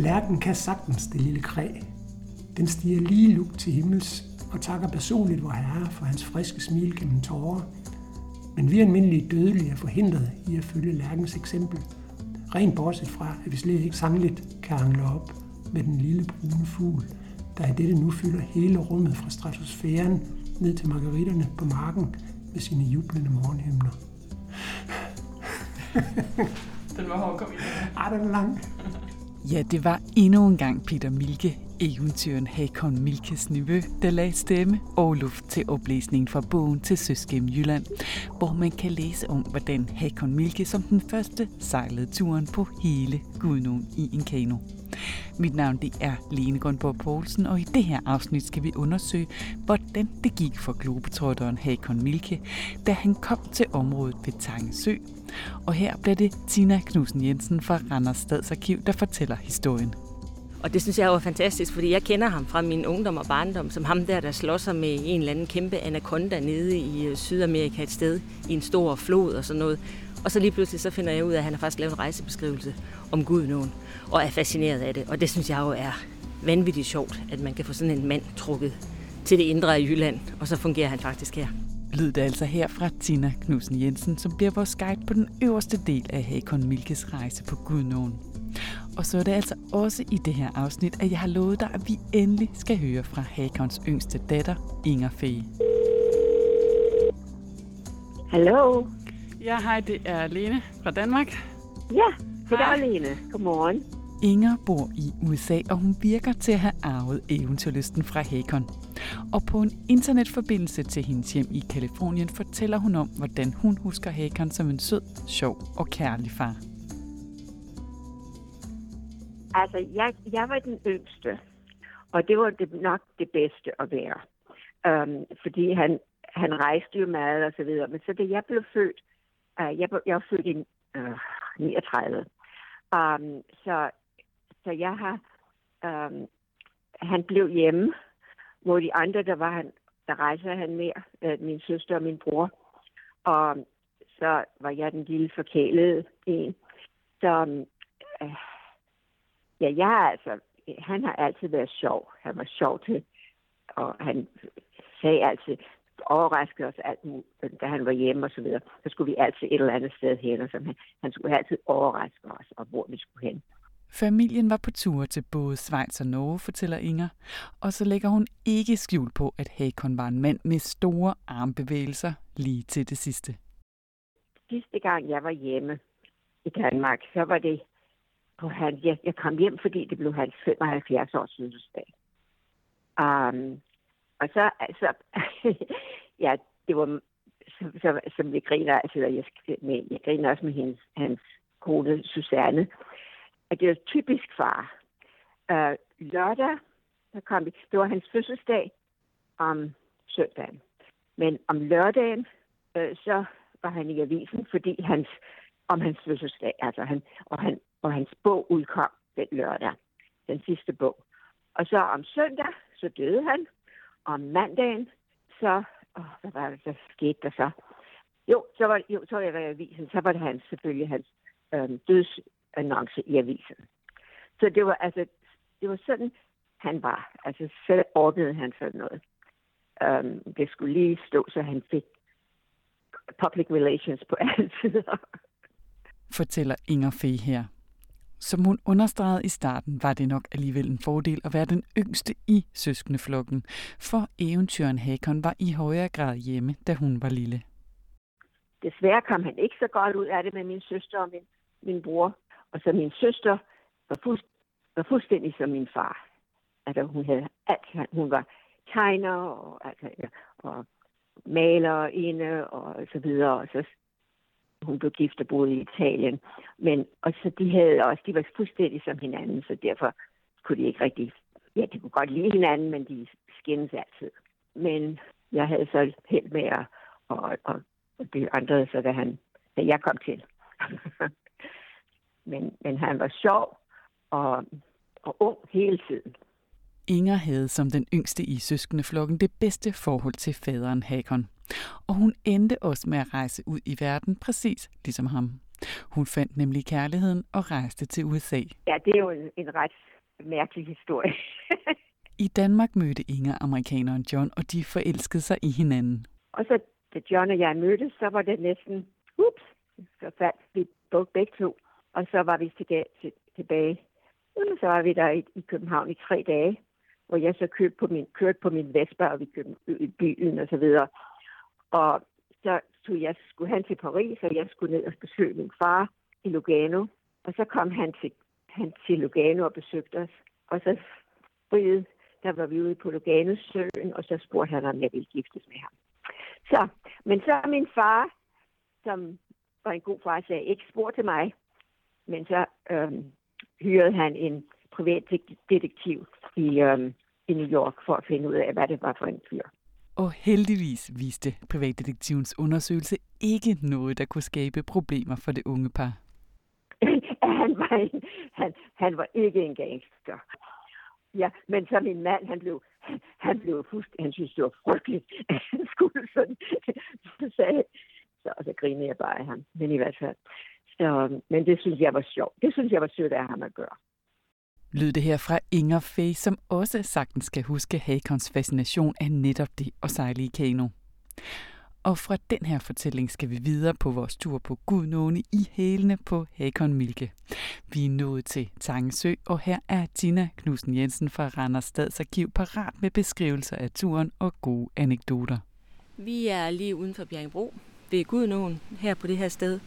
Lærken kan sagtens det lille kræ. Den stiger lige luk til himmels og takker personligt vor herre for hans friske smil gennem tårer. Men vi almindelige dødelige er forhindret i at følge lærkens eksempel. Rent bortset fra, at vi slet ikke sangligt kan hangle op med den lille brune fugl, der i dette nu fylder hele rummet fra stratosfæren ned til margaritterne på marken med sine jublende morgenhymner. den var hård, kom i. Ah, den er lang. Ja, det var endnu en gang Peter Milke, eventyren Hakon Milkes nevø, der lagde stemme og luft til oplæsningen fra bogen til Søskem Jylland, hvor man kan læse om, hvordan Hakon Milke som den første sejlede turen på hele Gudnåen i en kano. Mit navn det er Lene Grønborg Poulsen, og i det her afsnit skal vi undersøge, hvordan det gik for globetrotteren Hakon Milke, da han kom til området ved Tangesø. Og her bliver det Tina Knudsen Jensen fra Randers Stadsarkiv, der fortæller historien. Og det synes jeg var fantastisk, fordi jeg kender ham fra min ungdom og barndom, som ham der, der slår sig med en eller anden kæmpe anaconda nede i øh, Sydamerika et sted, i en stor flod og sådan noget. Og så lige pludselig så finder jeg ud af, at han har faktisk lavet en rejsebeskrivelse om Gudnåen, og er fascineret af det. Og det synes jeg jo er vanvittigt sjovt, at man kan få sådan en mand trukket til det indre af Jylland, og så fungerer han faktisk her. Lyd det altså her fra Tina Knudsen Jensen, som bliver vores guide på den øverste del af Hakon Milkes rejse på Gudnåen. Og så er det altså også i det her afsnit, at jeg har lovet dig, at vi endelig skal høre fra Hakons yngste datter, Inger Fee. Hallo. Ja, hej, det er Lene fra Danmark. Ja, det er Lene. Godmorgen. Inger bor i USA, og hun virker til at have arvet eventyrlysten fra Hakon. Og på en internetforbindelse til hendes hjem i Kalifornien fortæller hun om, hvordan hun husker Hakon som en sød, sjov og kærlig far. Altså, jeg, jeg var den yngste, og det var det, nok det bedste at være. Um, fordi han, han rejste jo meget og så videre. Men så da jeg blev født, uh, jeg, jeg var født i uh, 39, um, så, så jeg har, um, han blev hjemme, hvor de andre, der var han, der rejser han mere, øh, min søster og min bror. Og så var jeg den lille forkælede en. Så øh, Ja, jeg har altså, han har altid været sjov. Han var sjov til, og han sagde altid, overraskede os alt da han var hjemme og så videre. Så skulle vi altid et eller andet sted hen, og så han, han skulle altid overraske os, og hvor vi skulle hen. Familien var på tur til både Schweiz og Norge, fortæller Inger, og så lægger hun ikke skjul på, at Hakon var en mand med store armbevægelser lige til det sidste. Sidste gang jeg var hjemme i Danmark, så var det på han, jeg, jeg kom hjem, fordi det blev hans 75 års fødselsdag. Um, og så, altså, ja, det var, så, som, som vi griner, altså, jeg, med, jeg griner også med hendes, hans kone Susanne, at det var typisk far. Uh, lørdag, der kom vi, det var hans fødselsdag om søndagen. Men om lørdagen, uh, så var han i avisen, fordi hans, om hans fødselsdag, altså han, og han, og hans bog udkom den lørdag, den sidste bog. Og så om søndag, så døde han. Og om mandagen, så, åh, hvad var det, der skete der så? Jo, så var, jo, så var jeg i avisen, så var det hans, selvfølgelig hans øhm, dødsannonce i avisen. Så det var altså, det var sådan, han var. Altså, så ordnede han sådan noget. Øhm, det skulle lige stå, så han fik public relations på alle sider. Fortæller Inger Fee her. Som hun understregede i starten, var det nok alligevel en fordel at være den yngste i søskendeflokken, for eventyren Hakon var i højere grad hjemme, da hun var lille. Desværre kom han ikke så godt ud af det med min søster og min, min bror. Og så min søster var, fuldst, var fuldstændig som min far. Altså hun havde alt. Hun var tegner og, altså, og maler inde og så videre. Og så hun blev gift og boede i Italien. Men og så de havde også, de var fuldstændig som hinanden, så derfor kunne de ikke rigtig, ja, de kunne godt lide hinanden, men de skændes altid. Men jeg havde så held med at, og, og, og det andre, så da, han, da jeg kom til. men, men han var sjov og, og ung hele tiden. Inger havde som den yngste i søskendeflokken det bedste forhold til faderen Hakon. Og hun endte også med at rejse ud i verden præcis ligesom ham. Hun fandt nemlig kærligheden og rejste til USA. Ja, det er jo en, en ret mærkelig historie. I Danmark mødte Inger amerikaneren John, og de forelskede sig i hinanden. Og så da John og jeg mødtes, så var det næsten, ups, så faldt vi begge to. Og så var vi tilbage, tilbage Jamen, så var vi der i, i København i tre dage, hvor jeg så købte på min, kørte på min Vespa, og vi købte i byen og så videre. Og så tog jeg, skulle han til Paris, og jeg skulle ned og besøge min far i Lugano. Og så kom han til, han til Lugano og besøgte os. Og så friede, der var vi ude på Luganosøen, og så spurgte han, om jeg ville giftes med ham. Så, men så min far, som var en god far, sagde ikke spurgte til mig, men så øhm, hyrede han en privat detektiv i, øhm, i New York for at finde ud af, hvad det var for en fyr. Og heldigvis viste privatdetektivens undersøgelse ikke noget, der kunne skabe problemer for det unge par. han, var en, han, han var ikke en gangster. Ja, men så min mand, han blev, han blev fuldst, han synes, det var frygteligt, at han skulle sådan, så sagde, så, og så grinede jeg bare af ham, men i hvert fald. Så, men det synes jeg var sjovt. Det synes jeg var sødt af ham at gøre. Lyd det her fra Inger Fay, som også sagtens skal huske Hakons fascination af netop det at sejle i kano. Og fra den her fortælling skal vi videre på vores tur på Gudnåne i hælene på Hakon Milke. Vi er nået til Tangesø, og her er Tina Knudsen Jensen fra Randers Stadsarkiv parat med beskrivelser af turen og gode anekdoter. Vi er lige uden for Bjergbro ved Gudnåen, her på det her sted,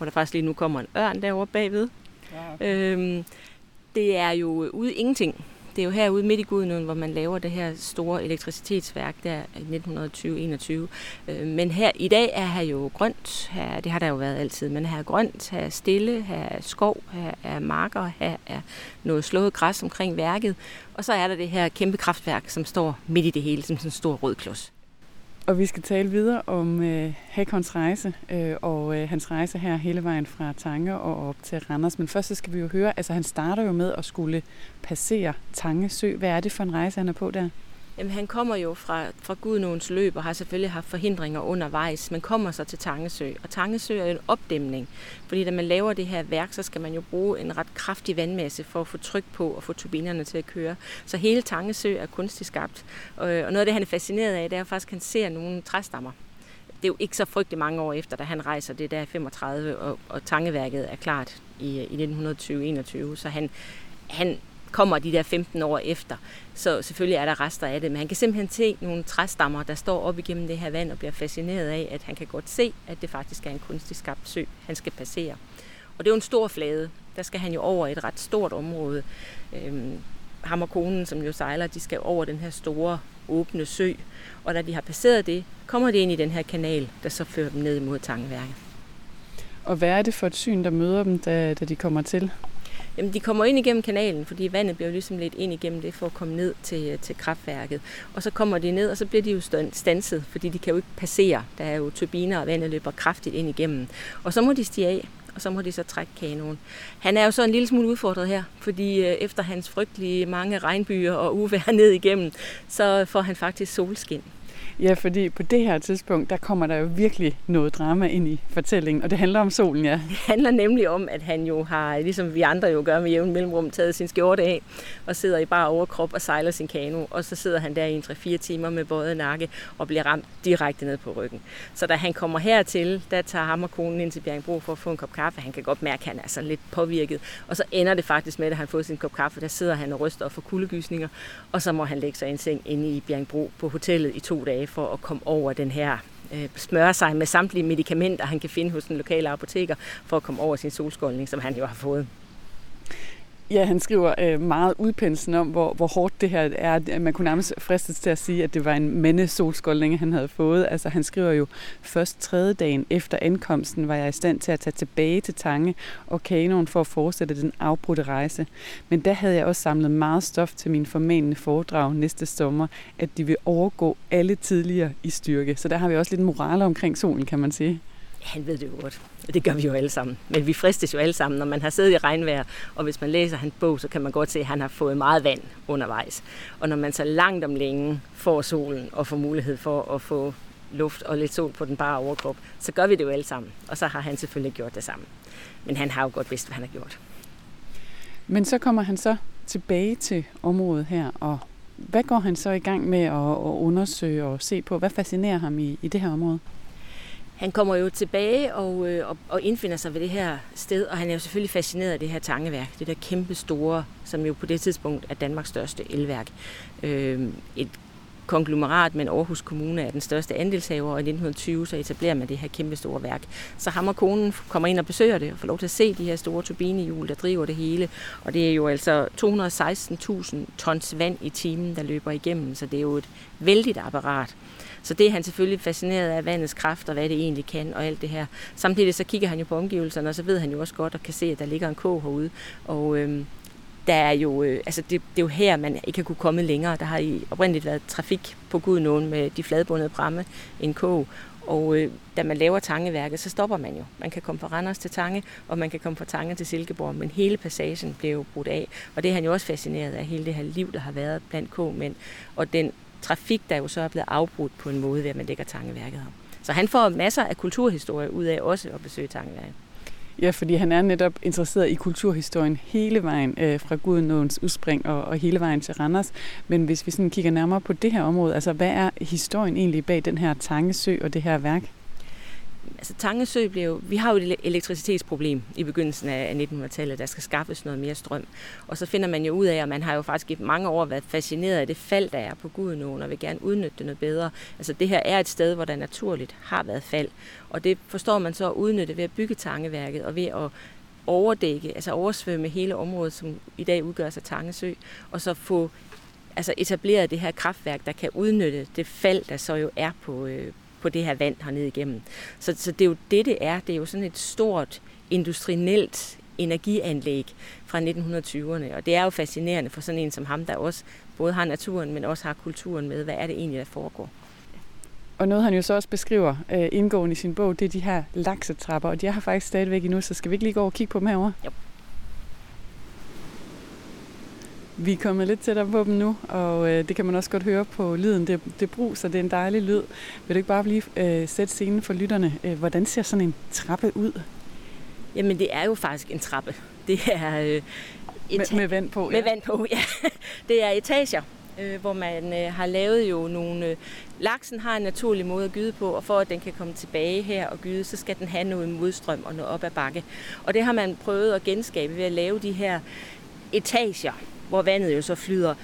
hvor der faktisk lige nu kommer en ørn derovre bagved. Ja. Øhm, det er jo ude ingenting. Det er jo herude midt i Gudnåen, hvor man laver det her store elektricitetsværk der i 1920-21. Øh, men her i dag er her jo grønt. Her, det har der jo været altid. Men her er grønt, her er stille, her er skov, her er marker, her er noget slået græs omkring værket. Og så er der det her kæmpe kraftværk, som står midt i det hele, som sådan en stor rød klods. Og vi skal tale videre om øh, Hakons rejse, øh, og øh, hans rejse her hele vejen fra Tange og op til Randers. Men først så skal vi jo høre, altså han starter jo med at skulle passere Tange Sø. Hvad er det for en rejse, han er på der? Jamen, han kommer jo fra, fra Gudnåens løb og har selvfølgelig haft forhindringer undervejs, men kommer så til Tangesø. Og Tangesø er en opdæmning, fordi da man laver det her værk, så skal man jo bruge en ret kraftig vandmasse for at få tryk på og få turbinerne til at køre. Så hele Tangesø er kunstigt skabt. Og noget af det, han er fascineret af, det er faktisk, at han ser nogle træstammer. Det er jo ikke så frygtelig mange år efter, da han rejser det der 35, og, og Tangeværket er klart i, i 1920-21. Så han, han kommer de der 15 år efter. Så selvfølgelig er der rester af det, men han kan simpelthen se nogle træstammer, der står op igennem det her vand og bliver fascineret af, at han kan godt se, at det faktisk er en kunstig skabt sø, han skal passere. Og det er jo en stor flade. Der skal han jo over et ret stort område. Øhm, ham og konen, som jo sejler, de skal over den her store åbne sø. Og da de har passeret det, kommer de ind i den her kanal, der så fører dem ned mod Tangeværket. Og hvad er det for et syn, der møder dem, da, da de kommer til? Jamen, de kommer ind igennem kanalen, fordi vandet bliver jo ligesom lidt ind igennem det for at komme ned til, øh, til kraftværket. Og så kommer de ned, og så bliver de jo stanset, fordi de kan jo ikke passere. Der er jo turbiner, og vandet løber kraftigt ind igennem. Og så må de stige af, og så må de så trække kanonen. Han er jo så en lille smule udfordret her, fordi øh, efter hans frygtelige mange regnbyer og uvejr ned igennem, så får han faktisk solskin. Ja, fordi på det her tidspunkt, der kommer der jo virkelig noget drama ind i fortællingen, og det handler om solen, ja. Det handler nemlig om, at han jo har, ligesom vi andre jo gør med jævn mellemrum, taget sin skjorte af og sidder i bare overkrop og sejler sin kano, og så sidder han der i en 3-4 timer med både nakke og bliver ramt direkte ned på ryggen. Så da han kommer hertil, der tager ham og konen ind til Bjergbro for at få en kop kaffe. Han kan godt mærke, at han er sådan lidt påvirket, og så ender det faktisk med, at han får sin kop kaffe. Der sidder han og ryster og får kuldegysninger, og så må han lægge sig i en seng inde i Bjergbro på hotellet i to dage for at komme over den her øh, smøre sig med samtlige medicamenter, han kan finde hos den lokale apoteker, for at komme over sin solskoldning, som han jo har fået. Ja, han skriver øh, meget udpensen om, hvor, hvor hårdt det her er. Man kunne nærmest fristes til at sige, at det var en mandesolskoldning, han havde fået. Altså, han skriver jo, først tredje dagen efter ankomsten var jeg i stand til at tage tilbage til Tange og kanoen for at fortsætte den afbrudte rejse. Men der havde jeg også samlet meget stof til min formanende foredrag næste sommer, at de vil overgå alle tidligere i styrke. Så der har vi også lidt moral omkring solen, kan man sige. Han ved det jo godt. Det gør vi jo alle sammen. Men vi fristes jo alle sammen, når man har siddet i regnvejr. Og hvis man læser hans bog, så kan man godt se, at han har fået meget vand undervejs. Og når man så langt om længe får solen og får mulighed for at få luft og lidt sol på den bare overkrop, så gør vi det jo alle sammen. Og så har han selvfølgelig gjort det samme. men han har jo godt vidst, hvad han har gjort. Men så kommer han så tilbage til området her, og hvad går han så i gang med at, at undersøge og se på? Hvad fascinerer ham i, i det her område? Han kommer jo tilbage og, øh, og, og indfinder sig ved det her sted, og han er jo selvfølgelig fascineret af det her tangeværk. Det der kæmpe store, som jo på det tidspunkt er Danmarks største elværk. Øh, et konglomerat, men Aarhus Kommune er den største andelshaver, og i 1920 så etablerer man det her kæmpe store værk. Så ham og konen kommer ind og besøger det, og får lov til at se de her store turbinehjul, der driver det hele. Og det er jo altså 216.000 tons vand i timen, der løber igennem, så det er jo et vældigt apparat. Så det er han selvfølgelig fascineret af vandets kraft og hvad det egentlig kan og alt det her. Samtidig så kigger han jo på omgivelserne, og så ved han jo også godt og kan se, at der ligger en kog herude. Og øhm, der er jo, øh, altså det, det er jo her, man ikke har kunne komme længere. Der har i oprindeligt været trafik på Gudnåen med de fladbundede bramme, en kog. Og øh, da man laver Tangeværket, så stopper man jo. Man kan komme fra Randers til Tange, og man kan komme fra Tange til Silkeborg, men hele passagen bliver jo brudt af. Og det er han jo også fascineret af, hele det her liv, der har været blandt k-mænd, og den trafik, der jo så er blevet afbrudt på en måde, ved at man lægger Tangeværket her. Så han får masser af kulturhistorie ud af også at besøge Tangeværket. Ja, fordi han er netop interesseret i kulturhistorien hele vejen øh, fra Gudenåens udspring og, og hele vejen til Randers. Men hvis vi sådan kigger nærmere på det her område, altså hvad er historien egentlig bag den her Tangesø og det her værk? Altså Tangesø blev jo, vi har jo et elektricitetsproblem i begyndelsen af 1900-tallet, der skal skaffes noget mere strøm. Og så finder man jo ud af, at man har jo faktisk i mange år været fascineret af det fald, der er på Gudenåen, og vil gerne udnytte det noget bedre. Altså det her er et sted, hvor der naturligt har været fald, og det forstår man så at udnytte ved at bygge Tangeværket og ved at overdække, altså oversvømme hele området, som i dag udgør sig Tangesø, og så få altså etableret det her kraftværk, der kan udnytte det fald, der så jo er på, øh, på det her vand hernede igennem. Så, så det er jo det, det er. Det er jo sådan et stort industrielt energianlæg fra 1920'erne, og det er jo fascinerende for sådan en som ham, der også både har naturen, men også har kulturen med. Hvad er det egentlig, der foregår? Og noget han jo så også beskriver øh, indgående i sin bog, det er de her laksetrapper, og de er her faktisk stadigvæk endnu, så skal vi ikke lige gå og kigge på dem herovre? Jo. Vi er kommet lidt tættere på dem nu, og øh, det kan man også godt høre på lyden. Det, det bruser, det er en dejlig lyd. Vil du ikke bare lige øh, sætte scenen for lytterne? Øh, hvordan ser sådan en trappe ud? Jamen, det er jo faktisk en trappe. Det er... Øh, med, med vand på, ja. Med vand på, ja. Det er etager, øh, hvor man øh, har lavet jo nogle... Øh, laksen har en naturlig måde at gyde på, og for at den kan komme tilbage her og gyde, så skal den have noget modstrøm og noget op ad bakke. Og det har man prøvet at genskabe ved at lave de her etager, hvor vandet jo så flyder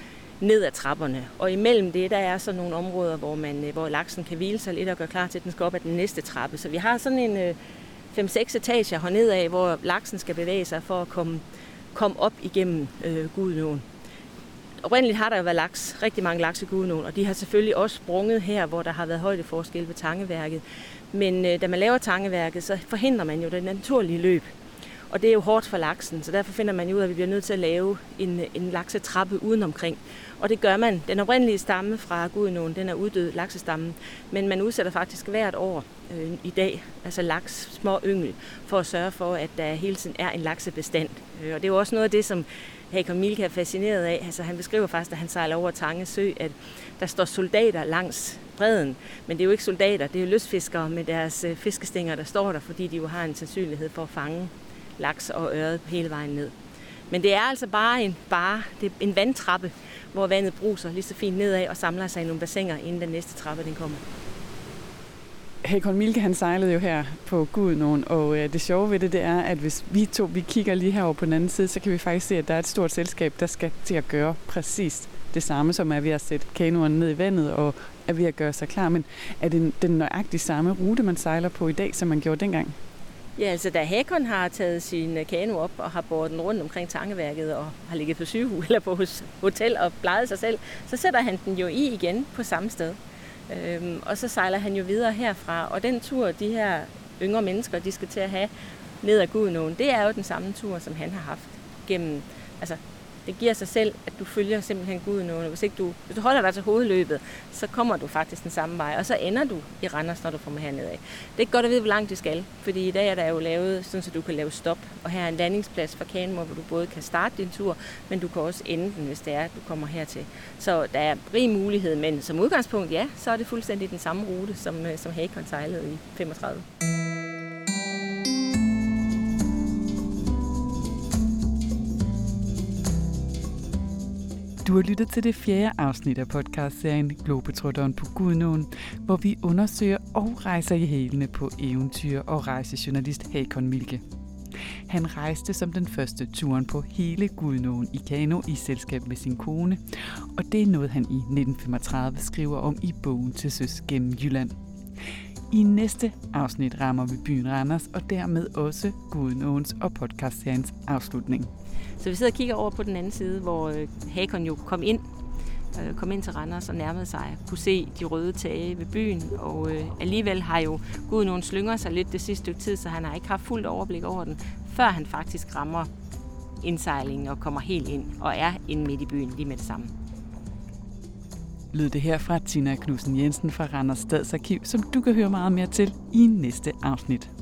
ned ad trapperne. Og imellem det, der er så nogle områder, hvor, man, øh, hvor laksen kan hvile sig lidt og gøre klar til, at den skal op ad den næste trappe. Så vi har sådan en øh, 5-6 etager hernede af, hvor laksen skal bevæge sig for at komme, komme op igennem øh, Gudenåen. Oprindeligt har der jo været laks, rigtig mange laks i Gudenåen, og de har selvfølgelig også sprunget her, hvor der har været højdeforskel ved tangeværket. Men øh, da man laver tangeværket, så forhindrer man jo det naturlige løb. Og det er jo hårdt for laksen, så derfor finder man jo ud af, at vi bliver nødt til at lave en, en laksetrappe udenomkring. Og det gør man. Den oprindelige stamme fra Gudenåen, den er uddød, laksestammen. Men man udsætter faktisk hvert år øh, i dag, altså laks, små yngel, for at sørge for, at der hele tiden er en laksebestand. Øh, og det er jo også noget af det, som Hakon Milke er fascineret af. Altså, han beskriver faktisk, at han sejler over Tange Sø, at der står soldater langs bredden. Men det er jo ikke soldater, det er jo lystfiskere med deres øh, fiskestænger, der står der, fordi de jo har en sandsynlighed for at fange laks og øret hele vejen ned. Men det er altså bare en, bare, det er en vandtrappe, hvor vandet bruser lige så fint nedad og samler sig i nogle bassiner, inden den næste trappe den kommer. Hakon Milke han sejlede jo her på Gudnåen, og øh, det sjove ved det, det er, at hvis vi to vi kigger lige herover på den anden side, så kan vi faktisk se, at der er et stort selskab, der skal til at gøre præcis det samme, som er ved at sætte kanoerne ned i vandet og er ved at gøre sig klar. Men er det den nøjagtig samme rute, man sejler på i dag, som man gjorde dengang? Ja, altså da Hakon har taget sin øh, kano op og har båret den rundt omkring tangeværket og har ligget på sygehus eller på hotel og plejet sig selv, så sætter han den jo i igen på samme sted. Øhm, og så sejler han jo videre herfra, og den tur, de her yngre mennesker, de skal til at have ned ad Gudnåen, det er jo den samme tur, som han har haft gennem altså, det giver sig selv, at du følger simpelthen Gudenåen. Hvis, ikke du, hvis du holder dig til hovedløbet, så kommer du faktisk den samme vej, og så ender du i Randers, når du kommer hernede af. Det er ikke godt at vide, hvor langt du skal, fordi i dag er der jo lavet, sådan så du kan lave stop, og her er en landingsplads for Kanemor, hvor du både kan starte din tur, men du kan også ende den, hvis det er, at du kommer hertil. Så der er rig mulighed, men som udgangspunkt, ja, så er det fuldstændig den samme rute, som, øh, som Hakon sejlede i 35. Du har lyttet til det fjerde afsnit af podcastserien Globetrotteren på Gudnåen, hvor vi undersøger og rejser i hælene på eventyr og rejsejournalist Hakon Milke. Han rejste som den første turen på hele Gudnåen i kano i selskab med sin kone, og det er noget, han i 1935 skriver om i bogen til søs gennem Jylland. I næste afsnit rammer vi byen Randers, og dermed også Gudnåens og podcastseriens afslutning. Så vi sidder og kigger over på den anden side, hvor øh, Hakon jo kom ind, øh, kom ind til Randers og nærmede sig, kunne se de røde tage ved byen, og øh, alligevel har jo Gud nogen slynger sig lidt det sidste stykke tid, så han har ikke haft fuldt overblik over den, før han faktisk rammer indsejlingen og kommer helt ind og er inde midt i byen lige med det samme. Lød det her fra Tina Knudsen Jensen fra Randers Stadsarkiv, som du kan høre meget mere til i næste afsnit.